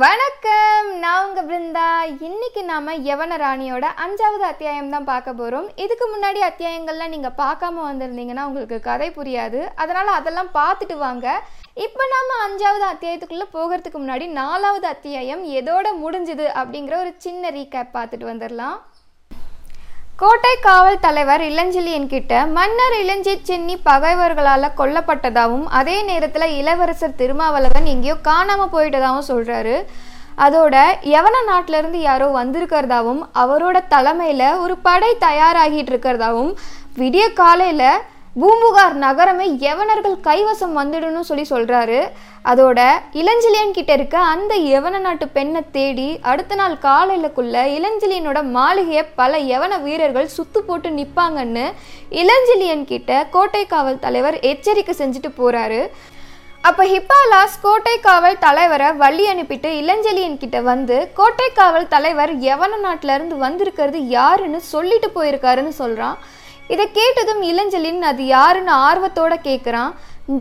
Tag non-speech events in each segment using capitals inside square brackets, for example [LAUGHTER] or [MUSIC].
வணக்கம். நான் உங்கள் பிருந்தா. இன்னைக்கு நாம யவன ராணியோட அஞ்சாவது அத்தியாயம் தான் பார்க்க போகிறோம் இதுக்கு முன்னாடி அத்தியாயங்கள்லாம் நீங்கள் பார்க்காம வந்திருந்தீங்கன்னா உங்களுக்கு கதை புரியாது. அதனால் அதெல்லாம் பார்த்துட்டு வாங்க. இப்போ நாம அஞ்சாவது அத்தியாயத்துக்குள்ளே போகிறதுக்கு முன்னாடி நாலாவது அத்தியாயம் எதோட முடிஞ்சுது அப்படிங்கிற ஒரு சின்ன ரீகேப் பார்த்துட்டு வந்துடலாம் கோட்டை காவல் தலைவர் இளஞ்செழியன் கிட்ட மன்னர் இளஞ்சி சென்னி பகைவர்களால் கொல்லப்பட்டதாகவும் அதே நேரத்தில் இளவரசர் திருமாவளவன் எங்கேயோ காணாமல் போயிட்டதாகவும் சொல்கிறாரு அதோட யவன நாட்டிலேருந்து யாரோ வந்திருக்கிறதாவும் அவரோட தலைமையில் ஒரு படை தயாராகிட்டு இருக்கிறதாவும் விடிய காலையில் பூம்புகார் நகரமே யவனர்கள் கைவசம் வந்துடுன்னு சொல்லி சொல்கிறாரு அதோட இளஞ்சிலியன் கிட்ட இருக்க அந்த யவன நாட்டு பெண்ணை தேடி அடுத்த நாள் காலையிலக்குள்ள இளஞ்செழியனோட மாளிகையை பல யவன வீரர்கள் சுத்து போட்டு நிற்பாங்கன்னு இளஞ்சிலியன் கிட்ட கோட்டை காவல் தலைவர் எச்சரிக்கை செஞ்சுட்டு போகிறாரு அப்போ ஹிப்பாலாஸ் கோட்டை காவல் தலைவரை வழி அனுப்பிட்டு இளஞ்செழியன் கிட்ட வந்து கோட்டை காவல் தலைவர் யவன நாட்டிலேருந்து வந்திருக்கிறது யாருன்னு சொல்லிட்டு போயிருக்காருன்னு சொல்கிறான் இதை கேட்டதும் இளஞ்சலின் அது யாருன்னு ஆர்வத்தோட கேட்குறான்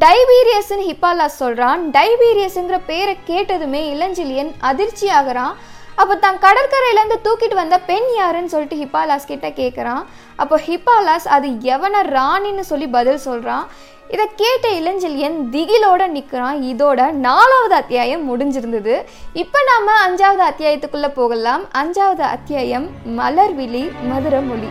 டைபீரியஸ்ன்னு ஹிப்பாலாஸ் சொல்கிறான் டைபீரியஸுங்கிற பேரை கேட்டதுமே இளஞ்சிலியன் அதிர்ச்சி ஆகுறான் அப்போ தான் கடற்கரையிலேருந்து தூக்கிட்டு வந்த பெண் யாருன்னு சொல்லிட்டு ஹிப்பாலாஸ் கிட்ட கேட்குறான் அப்போ ஹிப்பாலாஸ் அது எவன ராணின்னு சொல்லி பதில் சொல்கிறான் இதை கேட்ட இளஞ்செழியன் திகிலோட நிற்கிறான் இதோட நாலாவது அத்தியாயம் முடிஞ்சிருந்தது. இப்போ நாம் அஞ்சாவது அத்தியாயத்துக்குள்ளே போகலாம். அஞ்சாவது அத்தியாயம் மலர்விழி மதுரமொழி.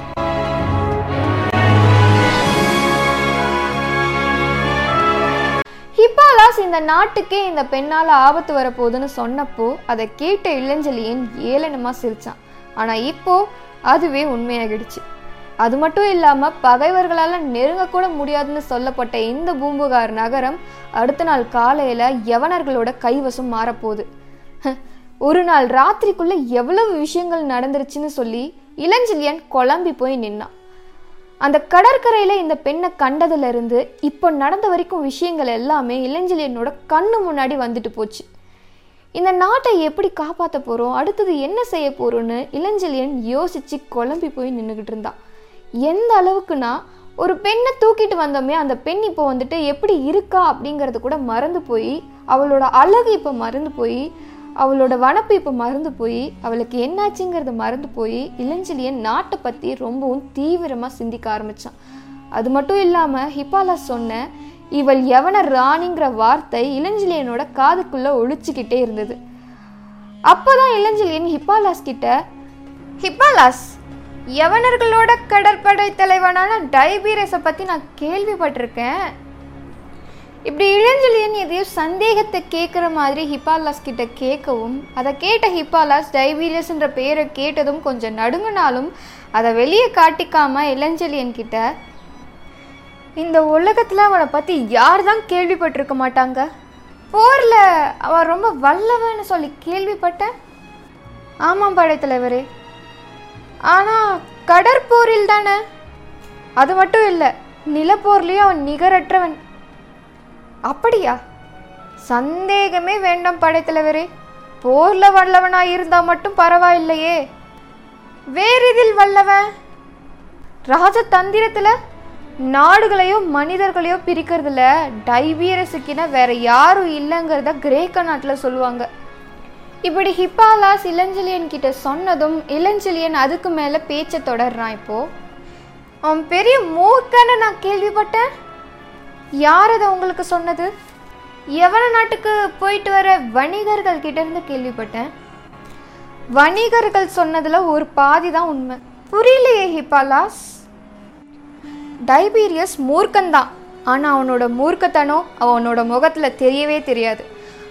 ஹிப்பாலாஸ் இந்த நாட்டுக்கே இந்த பெண்ணால் ஆபத்து வரப்போகுதுன்னு சொன்னப்போ அதை கேட்ட இளஞ்செழியன் ஏளனமா சிரிச்சான். ஆனா இப்போ அதுவே உண்மையாகிடுச்சு. அது மட்டும் இல்லாம பகைவர்களால நெருங்கக்கூட முடியாதுன்னு சொல்லப்பட்ட இந்த பூம்புகார் நகரம் அடுத்த நாள் காலையில யவனர்களோட கைவசம் மாறப்போகுது. ஒரு நாள் ராத்திரிக்குள்ள எவ்வளவு விஷயங்கள் நடந்துருச்சுன்னு சொல்லி இளஞ்செழியன் குழம்பி போய் நின்னான். அந்த கடற்கரையில் இந்த பெண்ணை கண்டதுலேருந்து இப்போ நடந்த வரைக்கும் விஷயங்கள் எல்லாமே இளஞ்செழியனோட கண்ணு முன்னாடி வந்துட்டு போச்சு. இந்த நாட்டை எப்படி காப்பாற்ற போகிறோம் அடுத்தது என்ன செய்ய போகிறோன்னு இளஞ்சலியன் யோசித்து குழம்பி போய் நின்றுக்கிட்டு இருந்தான் எந்த அளவுக்குன்னா ஒரு பெண்ணை தூக்கிட்டு வந்தோமே அந்த பெண் இப்போ வந்துட்டு எப்படி இருக்கா அப்படிங்கிறது கூட மறந்து போய் அவளோட அழகு இப்போ மறந்து போய் அவளோட வனப்பு இப்போ மறந்து போய் அவளுக்கு என்னாச்சுங்கிறது மறந்து போய் இளஞ்செழியன் நாட்டை பற்றி ரொம்பவும் தீவிரமாக சிந்திக்க ஆரம்பிச்சான். அது மட்டும் இல்லாமல் ஹிப்பாலாஸ் சொன்ன இவள் எவன ராணிங்கிற வார்த்தை இளஞ்செழியனோட காதுக்குள்ளே ஒழிச்சிக்கிட்டே இருந்தது. அப்போதான் இளஞ்செழியன் ஹிப்பாலாஸ் கிட்ட ஹிப்பாலாஸ் யவனர்களோட கடற்படை தலைவனான டைபீரஸை பற்றி நான் கேள்விப்பட்டிருக்கேன். இப்படி இளஞ்செழியன் எதையோ சந்தேகத்தை கேட்குற மாதிரி ஹிப்பாலாஸ் கிட்ட கேட்கவும் அதை கேட்ட ஹிப்பாலாஸ் டைபீரியஸ்ன்ற பேரை கேட்டதும் கொஞ்சம் நடுங்கினாலும் அதை வெளியே காட்டிக்காம இளஞ்செழியன் கிட்ட இந்த உலகத்தில் அவனை பற்றி யார் தான் கேள்விப்பட்டிருக்க மாட்டாங்க? போரில் அவன் ரொம்ப வல்லவன்னு சொல்லி கேள்விப்பட்டேன் ஆமாம் படைத்தலைவரே ஆனால் கடற்போரில் தானே? அது மட்டும் இல்லை நிலப்போர்லேயும் அவன் நிகரற்றவன். அப்படியா? சந்தேகமே வேண்டாம் படைத்தலைவரே. போர்ல வல்லவனா இருந்தா மட்டும் பரவாயில்லையே. வேறு இதில் வல்லவன் ராஜதந்திரத்துல நாடுகளையோ மனிதர்களையோ பிரிக்கிறதுல டைபீரஸுக்கின வேற யாரும் இல்லைங்கிறத கிரேக்க நாட்டில் சொல்லுவாங்க. இப்படி ஹிப்பாலாஸ் இளஞ்சிலியன் கிட்ட சொன்னதும் இளஞ்சிலியன் அதுக்கு மேலே பேச்சை தொடர்றான் இப்போ. அவன் பெரிய மூர்க்கன்னு நான் கேள்விப்பட்டேன். யார் அதை உங்களுக்கு சொன்னது? எவன நாட்டுக்கு போயிட்டு வர வணிகர்கள் கிட்ட இருந்து கேள்விப்பட்டேன். வணிகர்கள் சொன்னதுல ஒரு பாதி தான் உண்மை. புரியலையே ஹிப்பாலாஸ். டைபீரியஸ் மூர்க்கந்தான். ஆனால் அவனோட மூர்க்கத்தனம் அவனோட முகத்தில் தெரியவே தெரியாது.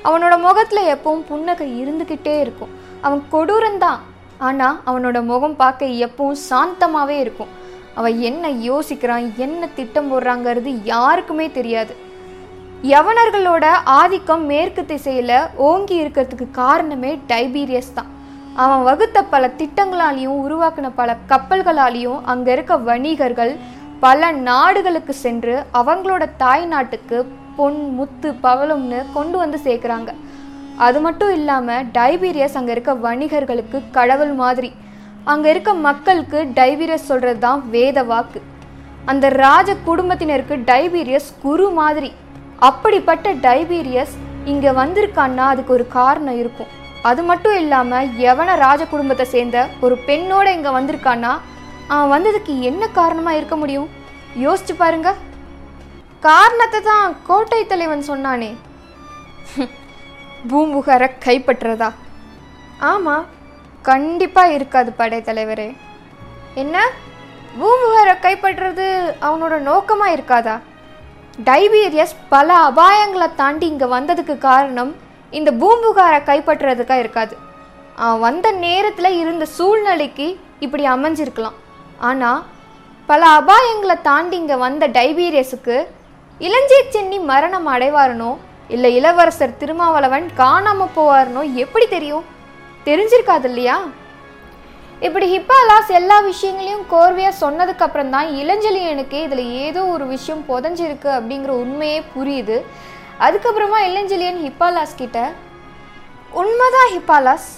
அவனோட முகத்தில் எப்பவும் புன்னகை இருந்துக்கிட்டே இருக்கும். அவன் கொடூரந்தான். ஆனால் அவனோட முகம் பார்க்க எப்பவும் சாந்தமாகவே இருக்கும். அவன் என்ன யோசிக்கிறான் என்ன திட்டம் போடுறாங்கிறது யாருக்குமே தெரியாது. யவனர்களோட ஆதிக்கம் மேற்கு திசையில் ஓங்கி இருக்கிறதுக்கு காரணமே டைபீரியஸ் தான். அவன் வகுத்த பல திட்டங்களாலையும் உருவாக்கின பல கப்பல்களாலையும் அங்கே இருக்க வணிகர்கள் பல நாடுகளுக்கு சென்று அவங்களோட தாய் நாட்டுக்கு பொன் முத்து பவளம்னு கொண்டு வந்து சேர்க்குறாங்க. அது மட்டும் இல்லாமல் டைபீரியஸ் அங்கே இருக்க வணிகர்களுக்கு கடவுள் மாதிரி. அங்கே இருக்க மக்களுக்கு டைபீரியஸ் சொல்கிறது தான் வேத வாக்கு. அந்த ராஜ குடும்பத்தினருக்கு டைபீரியஸ் குரு மாதிரி. அப்படிப்பட்ட டைபீரியஸ் இங்கே வந்திருக்கான்னா அதுக்கு ஒரு காரணம் இருக்கும். அது மட்டும் இல்லாமல் எவன ராஜ குடும்பத்தை சேர்ந்த ஒரு பெண்ணோட இங்கே வந்திருக்கான்னா அவன் வந்ததுக்கு என்ன காரணமாக இருக்க முடியும்? யோசிச்சு பாருங்க. காரணத்தை தான் கோட்டை தலைவன் சொன்னானே. [LAUGHS] பூம்புகாரை கைப்பற்றுறதா ஆமாம் கண்டிப்பாக இருக்காது படைத்தலைவரே. என்ன? பூம்புகாரை கைப்பற்றுறது அவனோட நோக்கமாக இருக்காதா? டைபீரியஸ் பல அபாயங்களை தாண்டி இங்கே வந்ததுக்கு காரணம் இந்த பூம்புகாரை கைப்பற்றுறதுக்காக இருக்காது. அவன் வந்த நேரத்தில் இருந்த சூழ்நிலைக்கு இப்படி அமைஞ்சிருக்கலாம். ஆனால் பல அபாயங்களை தாண்டி இங்கே வந்த டைபீரியஸுக்கு இளஞ்சிய சென்னி மரணம் அடைவாரனோ இல்லை இளவரசர் திருமாவளவன் காணாமல் போவாரனோ எப்படி தெரியும்? தெரிஞ்சிருக்காது இல்லையா இப்படி ஹிப்பாலாஸ் எல்லா விஷயங்களையும் கோர்வையாக சொன்னதுக்கு அப்புறம் தான் இளஞ்செழியனுக்கு இதில் ஏதோ ஒரு விஷயம் புதஞ்சிருக்கு அப்படிங்கிற உண்மையே புரியுது. அதுக்கப்புறமா இளஞ்செழியன் ஹிப்பாலாஸ் கிட்ட உண்மைதான் ஹிப்பாலாஸ்.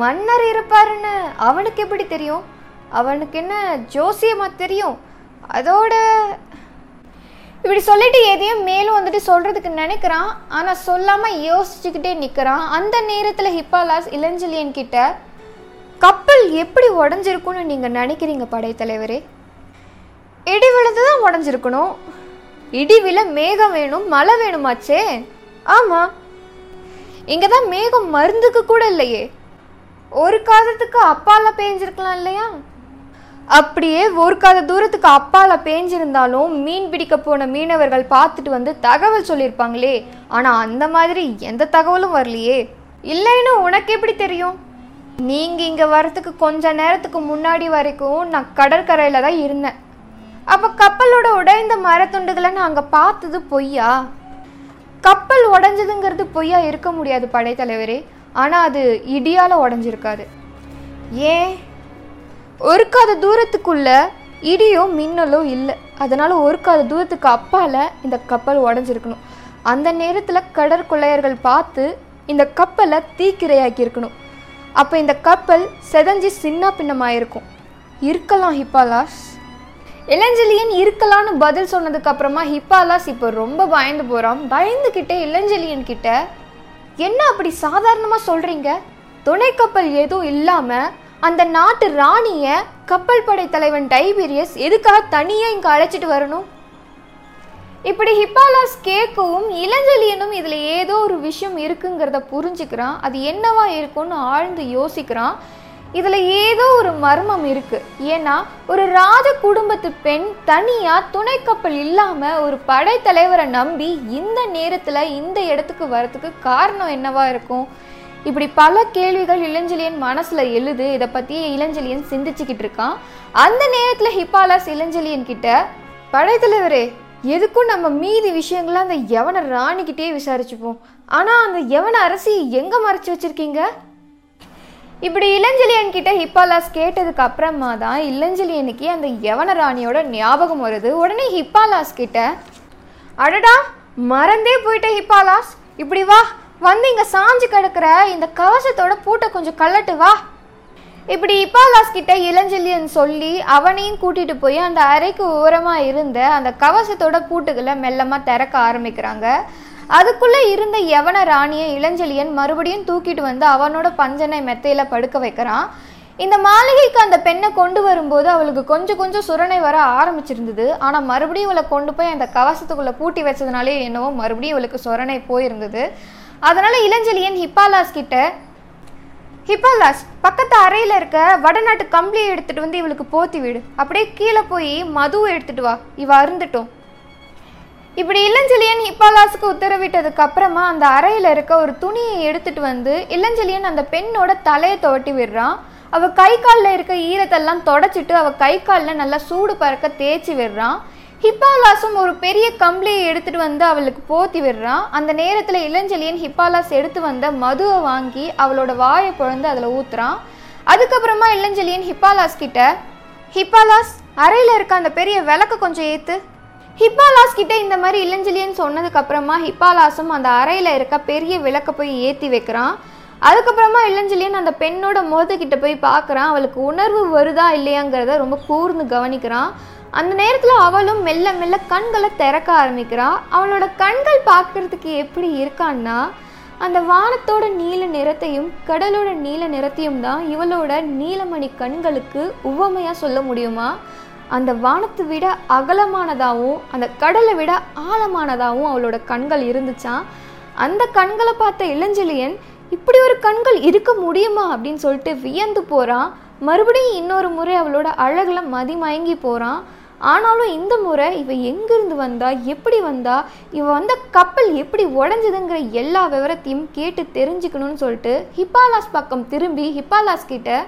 மன்னர் இருப்பாருன்னு அவனுக்கு எப்படி தெரியும்? அவனுக்கு என்ன ஜோசியமாக தெரியும்? அதோட இப்படி சொல்லிட்டு எதையும் மேலும் வந்துட்டு சொல்றதுக்கு நினைக்கிறான். ஆனா சொல்லாம யோசிச்சுக்கிட்டே நிக்கிறான். அந்த நேரத்துல ஹிப்பாலாஸ் இளஞ்சலியன் கிட்ட கப்பல் எப்படி உடஞ்சிருக்கும்னு நீங்க நினைக்கிறீங்க படைத்தலைவரே? இடி விழுந்து தான் உடஞ்சிருக்கணும். இடிவில் மேகம் வேணும் மழை வேணுமாச்சே? ஆமா. இங்கே தான் மேகம் மருந்துக்கு கூட இல்லையே. ஒரு காலத்துக்கு அப்பால பேஞ்சிருக்கலாம் இல்லையா? அப்படியே ஒரு காத தூரத்துக்கு அப்பால பேஞ்சிருந்தாலும் மீன் பிடிக்க போன மீனவர்கள் பார்த்துட்டு வந்து தகவல் சொல்லியிருப்பாங்களே. ஆனா அந்த மாதிரி எந்த தகவலும் வரலையே. இல்லைன்னு உனக்கு எப்படி தெரியும்? நீங்க இங்க வரதுக்கு கொஞ்ச நேரத்துக்கு முன்னாடி வரைக்கும் நான் கடற்கரையில தான் இருந்தேன். அப்ப கப்பலோட உடைந்த மரத்துண்டுகளை நான் அங்க பார்த்தது பொய்யா? கப்பல் உடஞ்சதுங்கிறது பொய்யா இருக்க முடியாது படைத்தலைவரே. ஆனா அது இடியால உடஞ்சிருக்காது. ஏன்? ஒருக்காத தூரத்துக்குள்ளே தூரத்துக்குள்ள இடியோ மின்னலோ இல்லை. அதனால ஒருக்காத தூரத்துக்கு அப்பால இந்த கப்பல் உடஞ்சிருக்கணும். அந்த நேரத்தில் கடற்கொள்ளையர்கள் பார்த்து இந்த கப்பலை தீக்கிரையாக்கியிருக்கணும் அப்போ இந்த கப்பல் செதஞ்சி சின்ன பின்னமாயிருக்கும். இருக்கலாம் ஹிப்பாலாஸ். இளஞ்செலியன் இருக்கலான்னு பதில் சொன்னதுக்கு அப்புறமா ஹிப்பாலாஸ் இப்போ ரொம்ப பயந்து போகிறான் பயந்துக்கிட்டே இளஞ்செலியன் கிட்ட என்ன அப்படி சாதாரணமாக சொல்கிறீங்க துணை கப்பல் எதுவும் இல்லாமல் அந்த நாட்டு ராணியை கப்பல் படை தலைவன் டைபீரியஸ் எதுக்காக தனியாக இங்கே அழைச்சிட்டு வரணும்? இப்படி ஹிப்பாலாஸ் கேட்கவும் இளஞ்சலியனும் இதில் ஏதோ ஒரு விஷயம் இருக்குங்கிறத புரிஞ்சுக்கிறான். அது என்னவா இருக்கும்னு ஆழ்ந்து யோசிக்கிறான். இதில் ஏதோ ஒரு மர்மம் இருக்கு. ஏன்னா ஒரு ராஜ குடும்பத்து பெண் தனியாக துணை கப்பல் இல்லாமல் ஒரு படைத்தலைவரை நம்பி இந்த நேரத்தில் இந்த இடத்துக்கு வரத்துக்கு காரணம் என்னவா இருக்கும்? இப்படி பல கேள்விகள் இளஞ்செழியன் மனசுல எழுது இதை பத்தி இளஞ்செழியன் சிந்திச்சுக்கிட்டு இருக்கான். அந்த நேரத்துல ஹிப்பாலாஸ் இளஞ்செழியன் கிட்ட படைத்தலைவரே எதுக்கும் நம்ம மீதி விஷயங்களை அந்த யவன ராணிக்கிட்டே விசாரிச்சுப்போம். ஆனா அந்த யவன அரசி எங்க மறைச்சு வச்சிருக்கீங்க? இப்படி இளஞ்செழியன் கிட்ட ஹிப்பாலாஸ் கேட்டதுக்கு அப்புறமா தான் இளஞ்செழியனுக்கு அந்த யவன ராணியோட ஞாபகம் வருது. உடனே ஹிப்பாலாஸ் கிட்ட அடடா மறந்தே போயிட்ட ஹிப்பாலாஸ். இப்படி வா வந்து இங்கே சாஞ்சு கிடக்கிற இந்த கவசத்தோட பூட்டை கொஞ்சம் கல்லட்டு வா. இப்படி இப்பாலாஸ் கிட்ட இளஞ்செழியன் சொல்லி அவனையும் கூட்டிட்டு போய் அந்த அறைக்கு ஓரமாக இருந்த அந்த கவசத்தோட பூட்டுகளை மெல்லமாக திறக்க ஆரம்பிக்கிறாங்க. அதுக்குள்ளே இருந்த யவன ராணியை இளஞ்செழியன் மறுபடியும் தூக்கிட்டு வந்து அவனோட பஞ்சனை மெத்தையில் படுக்க வைக்கிறான். இந்த மாளிகைக்கு அந்த பெண்ணை கொண்டு வரும்போது அவளுக்கு கொஞ்சம் கொஞ்சம் சுரணை வர ஆரம்பிச்சிருந்தது. ஆனால் மறுபடியும் இவளை கொண்டு போய் அந்த கவசத்துக்குள்ளே பூட்டி வச்சதுனாலே என்னவோ மறுபடியும் இவளுக்கு சுரணை போயிருந்தது. அதனால இளஞ்செழியன் ஹிப்பாலாஸ் கிட்ட ஹிப்பாலாஸ் பக்கத்து அறையில் இருக்க வடநாட்டு கம்பளியை எடுத்துட்டு வந்து இவளுக்கு போத்தி விடு. அப்படியே கீழே போய் மதுவை எடுத்துட்டு வா. இவ அருந்துட்டோம். இப்படி இளஞ்செழியன் ஹிப்பாலாஸுக்கு உத்தரவிட்டதுக்கு அப்புறமா அந்த அறையில் இருக்க ஒரு துணியை எடுத்துட்டு வந்து இளஞ்செழியன் அந்த பெண்ணோட தலையை துவட்டி விடுறான். அவள் கை காலில் இருக்க ஈரத்தெல்லாம் தொடச்சிட்டு அவள் கை காலில் நல்லா சூடு பறக்க தேய்ச்சி விடுறான். ஹிப்பாலாஸும் ஒரு பெரிய கம்பளியை எடுத்துட்டு வந்து அவளுக்கு போத்தி விடுறான். அந்த நேரத்தில் இளஞ்செழியன் ஹிப்பாலாஸ் எடுத்து வந்த மதுவை வாங்கி அவளோட வாயை பிழந்து அதில் ஊத்துறான். அதுக்கப்புறமா இளஞ்செழியன் ஹிப்பாலாஸ் கிட்ட ஹிப்பாலாஸ் அறையில் இருக்க அந்த பெரிய விளக்க கொஞ்சம் ஏத்து. ஹிப்பாலாஸ் கிட்ட இந்த மாதிரி இளஞ்செழியன் சொன்னதுக்கு அப்புறமா ஹிப்பாலாஸும் அந்த அறையில் இருக்க பெரிய விளக்க போய் ஏற்றி வைக்கிறான். அதுக்கப்புறமா இளஞ்செழியன் அந்த பெண்ணோட முகத்துக்கிட்ட போய் பார்க்குறான் அவளுக்கு உணர்வு வருதா இல்லையாங்கிறத ரொம்ப கூர்ந்து கவனிக்கிறான். அந்த நேரத்தில் அவளும் மெல்ல மெல்ல கண்களை திறக்க ஆரம்பிக்கிறான் அவளோட கண்கள் பார்க்கறதுக்கு எப்படி இருக்கான்னா அந்த வானத்தோட நீல நிறத்தையும் கடலோட நீல நிறத்தையும் தான் இவளோட நீலமணி கண்களுக்கு உவமையாக சொல்ல முடியுமா? அந்த வானத்தை விட அகலமானதாகவும் அந்த கடலை விட ஆழமானதாகவும் அவளோட கண்கள் இருந்துச்சான் அந்த கண்களை பார்த்த இளஞ்செழியன் இப்படி ஒரு கண்கள் இருக்க முடியுமா? அப்படின்னு சொல்லிட்டு வியந்து போகிறான் மறுபடியும் இன்னொரு முறை அவளோட அழகில் மதிமயங்கி போகிறான் ஆனாலும் இந்த முறை இவ எங்கிருந்து வந்தா எப்படி வந்தா இவ வந்த கப்பல் எப்படி உடஞ்சதுங்கிற எல்லா விவரத்தையும் கேட்டு தெரிஞ்சுக்கணும்னு சொல்லிட்டு ஹிப்பாலாஸ் பக்கம் திரும்பி ஹிப்பாலாஸ் கிட்ட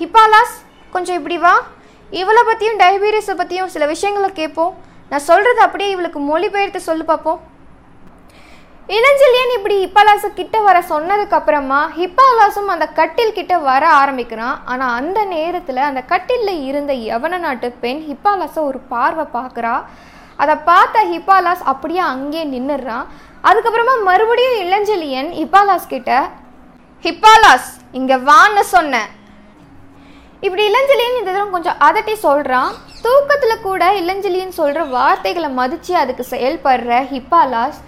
ஹிப்பாலாஸ் கொஞ்சம் இப்படி வா. இவளை பற்றியும் டைபீரியஸை பற்றியும் சில விஷயங்களை கேட்போம். நான் சொல்கிறது அப்படியே இவளுக்கு மொழிபெயர்த்து சொல்லு பார்ப்போம் இளஞ்சிலியன் இப்படி ஹிப்பாலாசு கிட்ட வர சொன்னதுக்கு அப்புறமா ஹிப்பாலாஸும் அந்த கட்டில் கிட்ட வர ஆரம்பிக்கிறான். ஆனால் அந்த நேரத்தில் அந்த கட்டிலில் இருந்த யவன நாட்டு பெண் ஹிப்பாலாஸை ஒரு பார்வை பார்க்குறா. அதை பார்த்த ஹிப்பாலாஸ் அப்படியே அங்கேயே நின்றுடுறான் அதுக்கப்புறமா மறுபடியும் இளஞ்செழியன் ஹிப்பாலாஸ் கிட்ட ஹிப்பாலாஸ் இங்கே வான்னு சொன்னேன் இப்படி இளஞ்செழியன் இந்த தடவை கொஞ்சம் அதட்டி சொல்கிறான் தூக்கத்தில் கூட இளஞ்செழியன் சொல்கிற வார்த்தைகளை மதித்து அதுக்கு செயல்படுற ஹிப்பாலாஸ்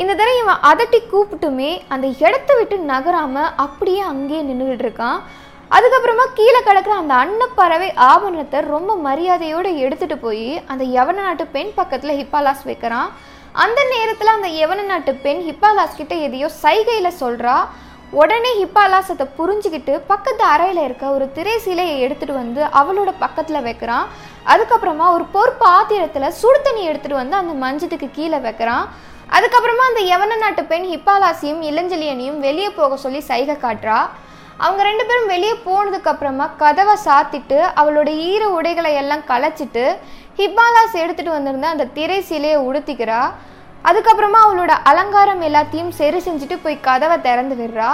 இந்த தடவை இவன் அதட்டி கூப்பிட்டுமே அந்த இடத்த விட்டு நகராமல் அப்படியே அங்கேயே நின்றுட்டு இருக்கான். அதுக்கப்புறமா கீழே கிடக்கிற அந்த அன்னப்பறவை ஆபரணத்தை ரொம்ப மரியாதையோடு எடுத்துகிட்டு போய் அந்த யவன நாட்டு பெண் பக்கத்தில் ஹிப்பாலாஸ் வைக்கிறான். அந்த நேரத்தில் அந்த யவன நாட்டு பெண் ஹிப்பாலாஸ் கிட்ட எதையோ சைகையில் சொல்கிறா உடனே ஹிப்பாலாஸ் அதை புரிஞ்சுக்கிட்டு பக்கத்து அறையில் இருக்க ஒரு திரை சிலையை எடுத்துகிட்டு வந்து அவளோட பக்கத்தில் வைக்கிறான். அதுக்கப்புறமா ஒரு பொறுப்பு ஆத்திரத்தில் சுடு தண்ணி எடுத்துகிட்டு வந்து அந்த மஞ்சத்துக்கு கீழே வைக்கிறான். அதுக்கப்புறமா அந்த யவன நாட்டு பெண் ஹிப்பாலாசியும் இளஞ்செழியனையும் வெளியே போக சொல்லி சைகை காட்டுறா. அவங்க ரெண்டு பேரும் வெளியே போனதுக்கப்புறமா கதவை சாத்திட்டு அவளோட ஈர உடைகளை எல்லாம் களைச்சிட்டு ஹிப்பாலாஸ் எடுத்துகிட்டு வந்திருந்த அந்த திரை சிலையை உடுத்திக்கிறா. அதுக்கப்புறமா அவளோட அலங்காரம் எல்லாத்தையும் சரி செஞ்சுட்டு போய் கதவை திறந்து விடுறா.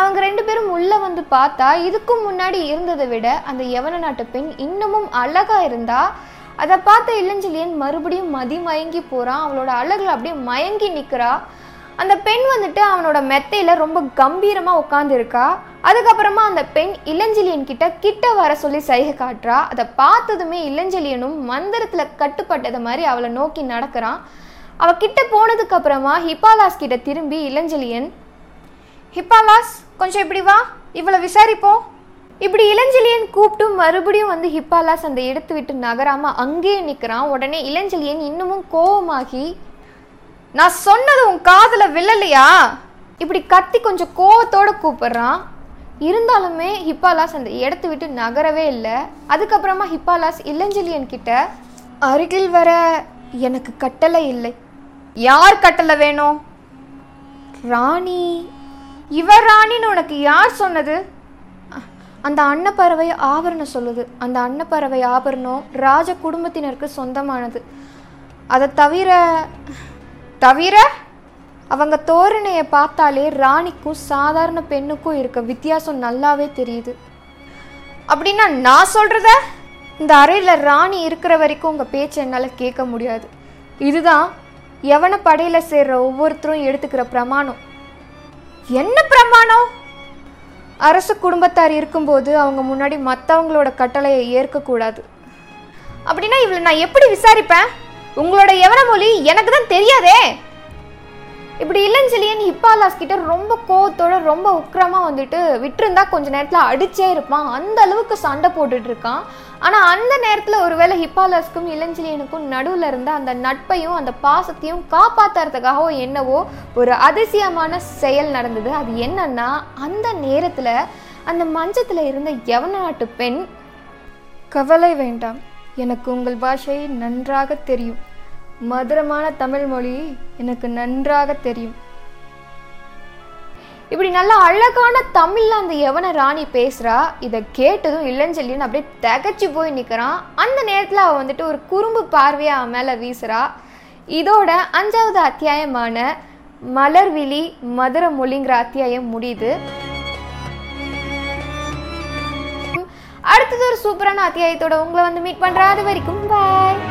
அவங்க ரெண்டு பேரும் உள்ளே வந்து பார்த்தா இதுக்கும் முன்னாடி இருந்ததை விட அந்த யவன நாட்டு பெண் இன்னமும் அழகாக இருந்தா அதை பார்த்த இளஞ்செழியன் மறுபடியும் மதிமயங்கி போகிறான் அவளோட அழகில் அப்படியே மயங்கி நிற்கிறா அந்த பெண் வந்துட்டு அவனோட மெத்தையில் ரொம்ப கம்பீரமாக உட்காந்துருக்கா அதுக்கப்புறமா அந்த பெண் இளஞ்செழியன் கிட்ட கிட்ட வர சொல்லி சைகை காட்டுறா. அதை பார்த்ததுமே இளஞ்செழியனும் மந்திரத்தில் கட்டுப்பட்டது மாதிரி அவளை நோக்கி நடக்கிறான். அவ கிட்ட போனதுக்கு அப்புறமா ஹிப்பாலாஸ் கிட்ட திரும்பி இளஞ்செழியன் ஹிப்பாலாஸ் கொஞ்சம் இப்படி வா. இவளை விசாரிப்போம். இப்படி இளஞ்செழியன் கூப்பிட்டும் மறுபடியும் வந்து ஹிப்பாலாஸ் அந்த இடத்து விட்டு நகராம அங்கேயே நிற்கிறான் உடனே இளஞ்செழியன் இன்னமும் கோவமாகி நான் சொன்னது உன் காதில் விழலையா? இப்படி கத்தி கொஞ்சம் கோவத்தோட கூப்பிடுறான். இருந்தாலுமே ஹிப்பாலாஸ் அந்த இடத்து விட்டு நகரவே இல்லை. அதுக்கப்புறமா ஹிப்பாலாஸ் இளஞ்செழியன் கிட்ட அருகில் வர எனக்கு கட்டளை இல்லை. யார் கட்டளை வேணும்? ராணி. இவர் ராணின்னு உனக்கு யார் சொன்னது? அந்த அன்னப்பறவை ஆபரணம் சொல்லுது. அந்த அன்னப்பறவை ஆபரணம் ராஜ குடும்பத்தினருக்கு சொந்தமானது. அதை தவிர தவிர அவங்க தோரணையை பார்த்தாலே ராணிக்கும் சாதாரண பெண்ணுக்கும் இருக்க வித்தியாசம் நல்லாவே தெரியுது. அப்படின்னா நான் சொல்கிறத இந்த அறையில் ராணி இருக்கிற வரைக்கும் உங்கள் பேச்சை என்னால் கேட்க முடியாது. இதுதான் எவனை படையில் சேர்ற ஒவ்வொருத்தரும் எடுத்துக்கிற பிரமாணம். என்ன பிரமாணம்? அரச குடும்பத்தார் இருக்கும்போது அவங்க முன்னாடி மற்றவங்களோட கட்டளையை ஏற்கக்கூடாது. அப்படின்னா இவளை நான் எப்படி விசாரிப்பேன்? உங்களோட எவன மொழி? எனக்கு தான் தெரியாதே! இப்படி இளஞ்செழியன் ஹிப்பாலாஸ் கிட்ட ரொம்ப கோவத்தோட ரொம்ப உக்கிரமாக வந்துட்டு விட்டுருந்தா கொஞ்ச நேரத்தில் அடிச்சே இருப்பான். அந்த அளவுக்கு சண்டை போட்டுட்டு இருக்கான். ஆனால் அந்த நேரத்தில் ஒருவேளை ஹிப்பாலாஸ்க்கும் இளஞ்சலியனுக்கும் நடுவில் இருந்த அந்த நட்பையும் அந்த பாசத்தையும் காப்பாத்துறதுக்காகவோ என்னவோ ஒரு அதிசயமான செயல் நடந்தது. அது என்னன்னா அந்த நேரத்தில் அந்த மஞ்சத்தில் இருந்த யவன நாட்டு பெண் கவலை வேண்டாம். எனக்கு உங்கள் பாஷை நன்றாக தெரியும். மதுரமான தமிழ் மொழி எனக்கு நன்றாக தெரியும். இப்படி நல்ல அழகான தமிழ்ல அந்த எவனை ராணி பேசுறா இதை கேட்டதும் இளஞ்செல்லின்னு அப்படியே தகச்சு போய் நிற்கிறான் அந்த நேரத்தில் அவ வந்துட்டு ஒரு குறும்பு பார்வையை அவன் மேலே வீசுறா. இதோட அஞ்சாவது அத்தியாயமான மலர்விழி மதுர மொழிங்கிற அத்தியாயம் முடியுது. அடுத்தது ஒரு சூப்பரான அத்தியாயத்தோட உங்களை வந்து மீட் பண்றேன். அது வரைக்கும் பாய்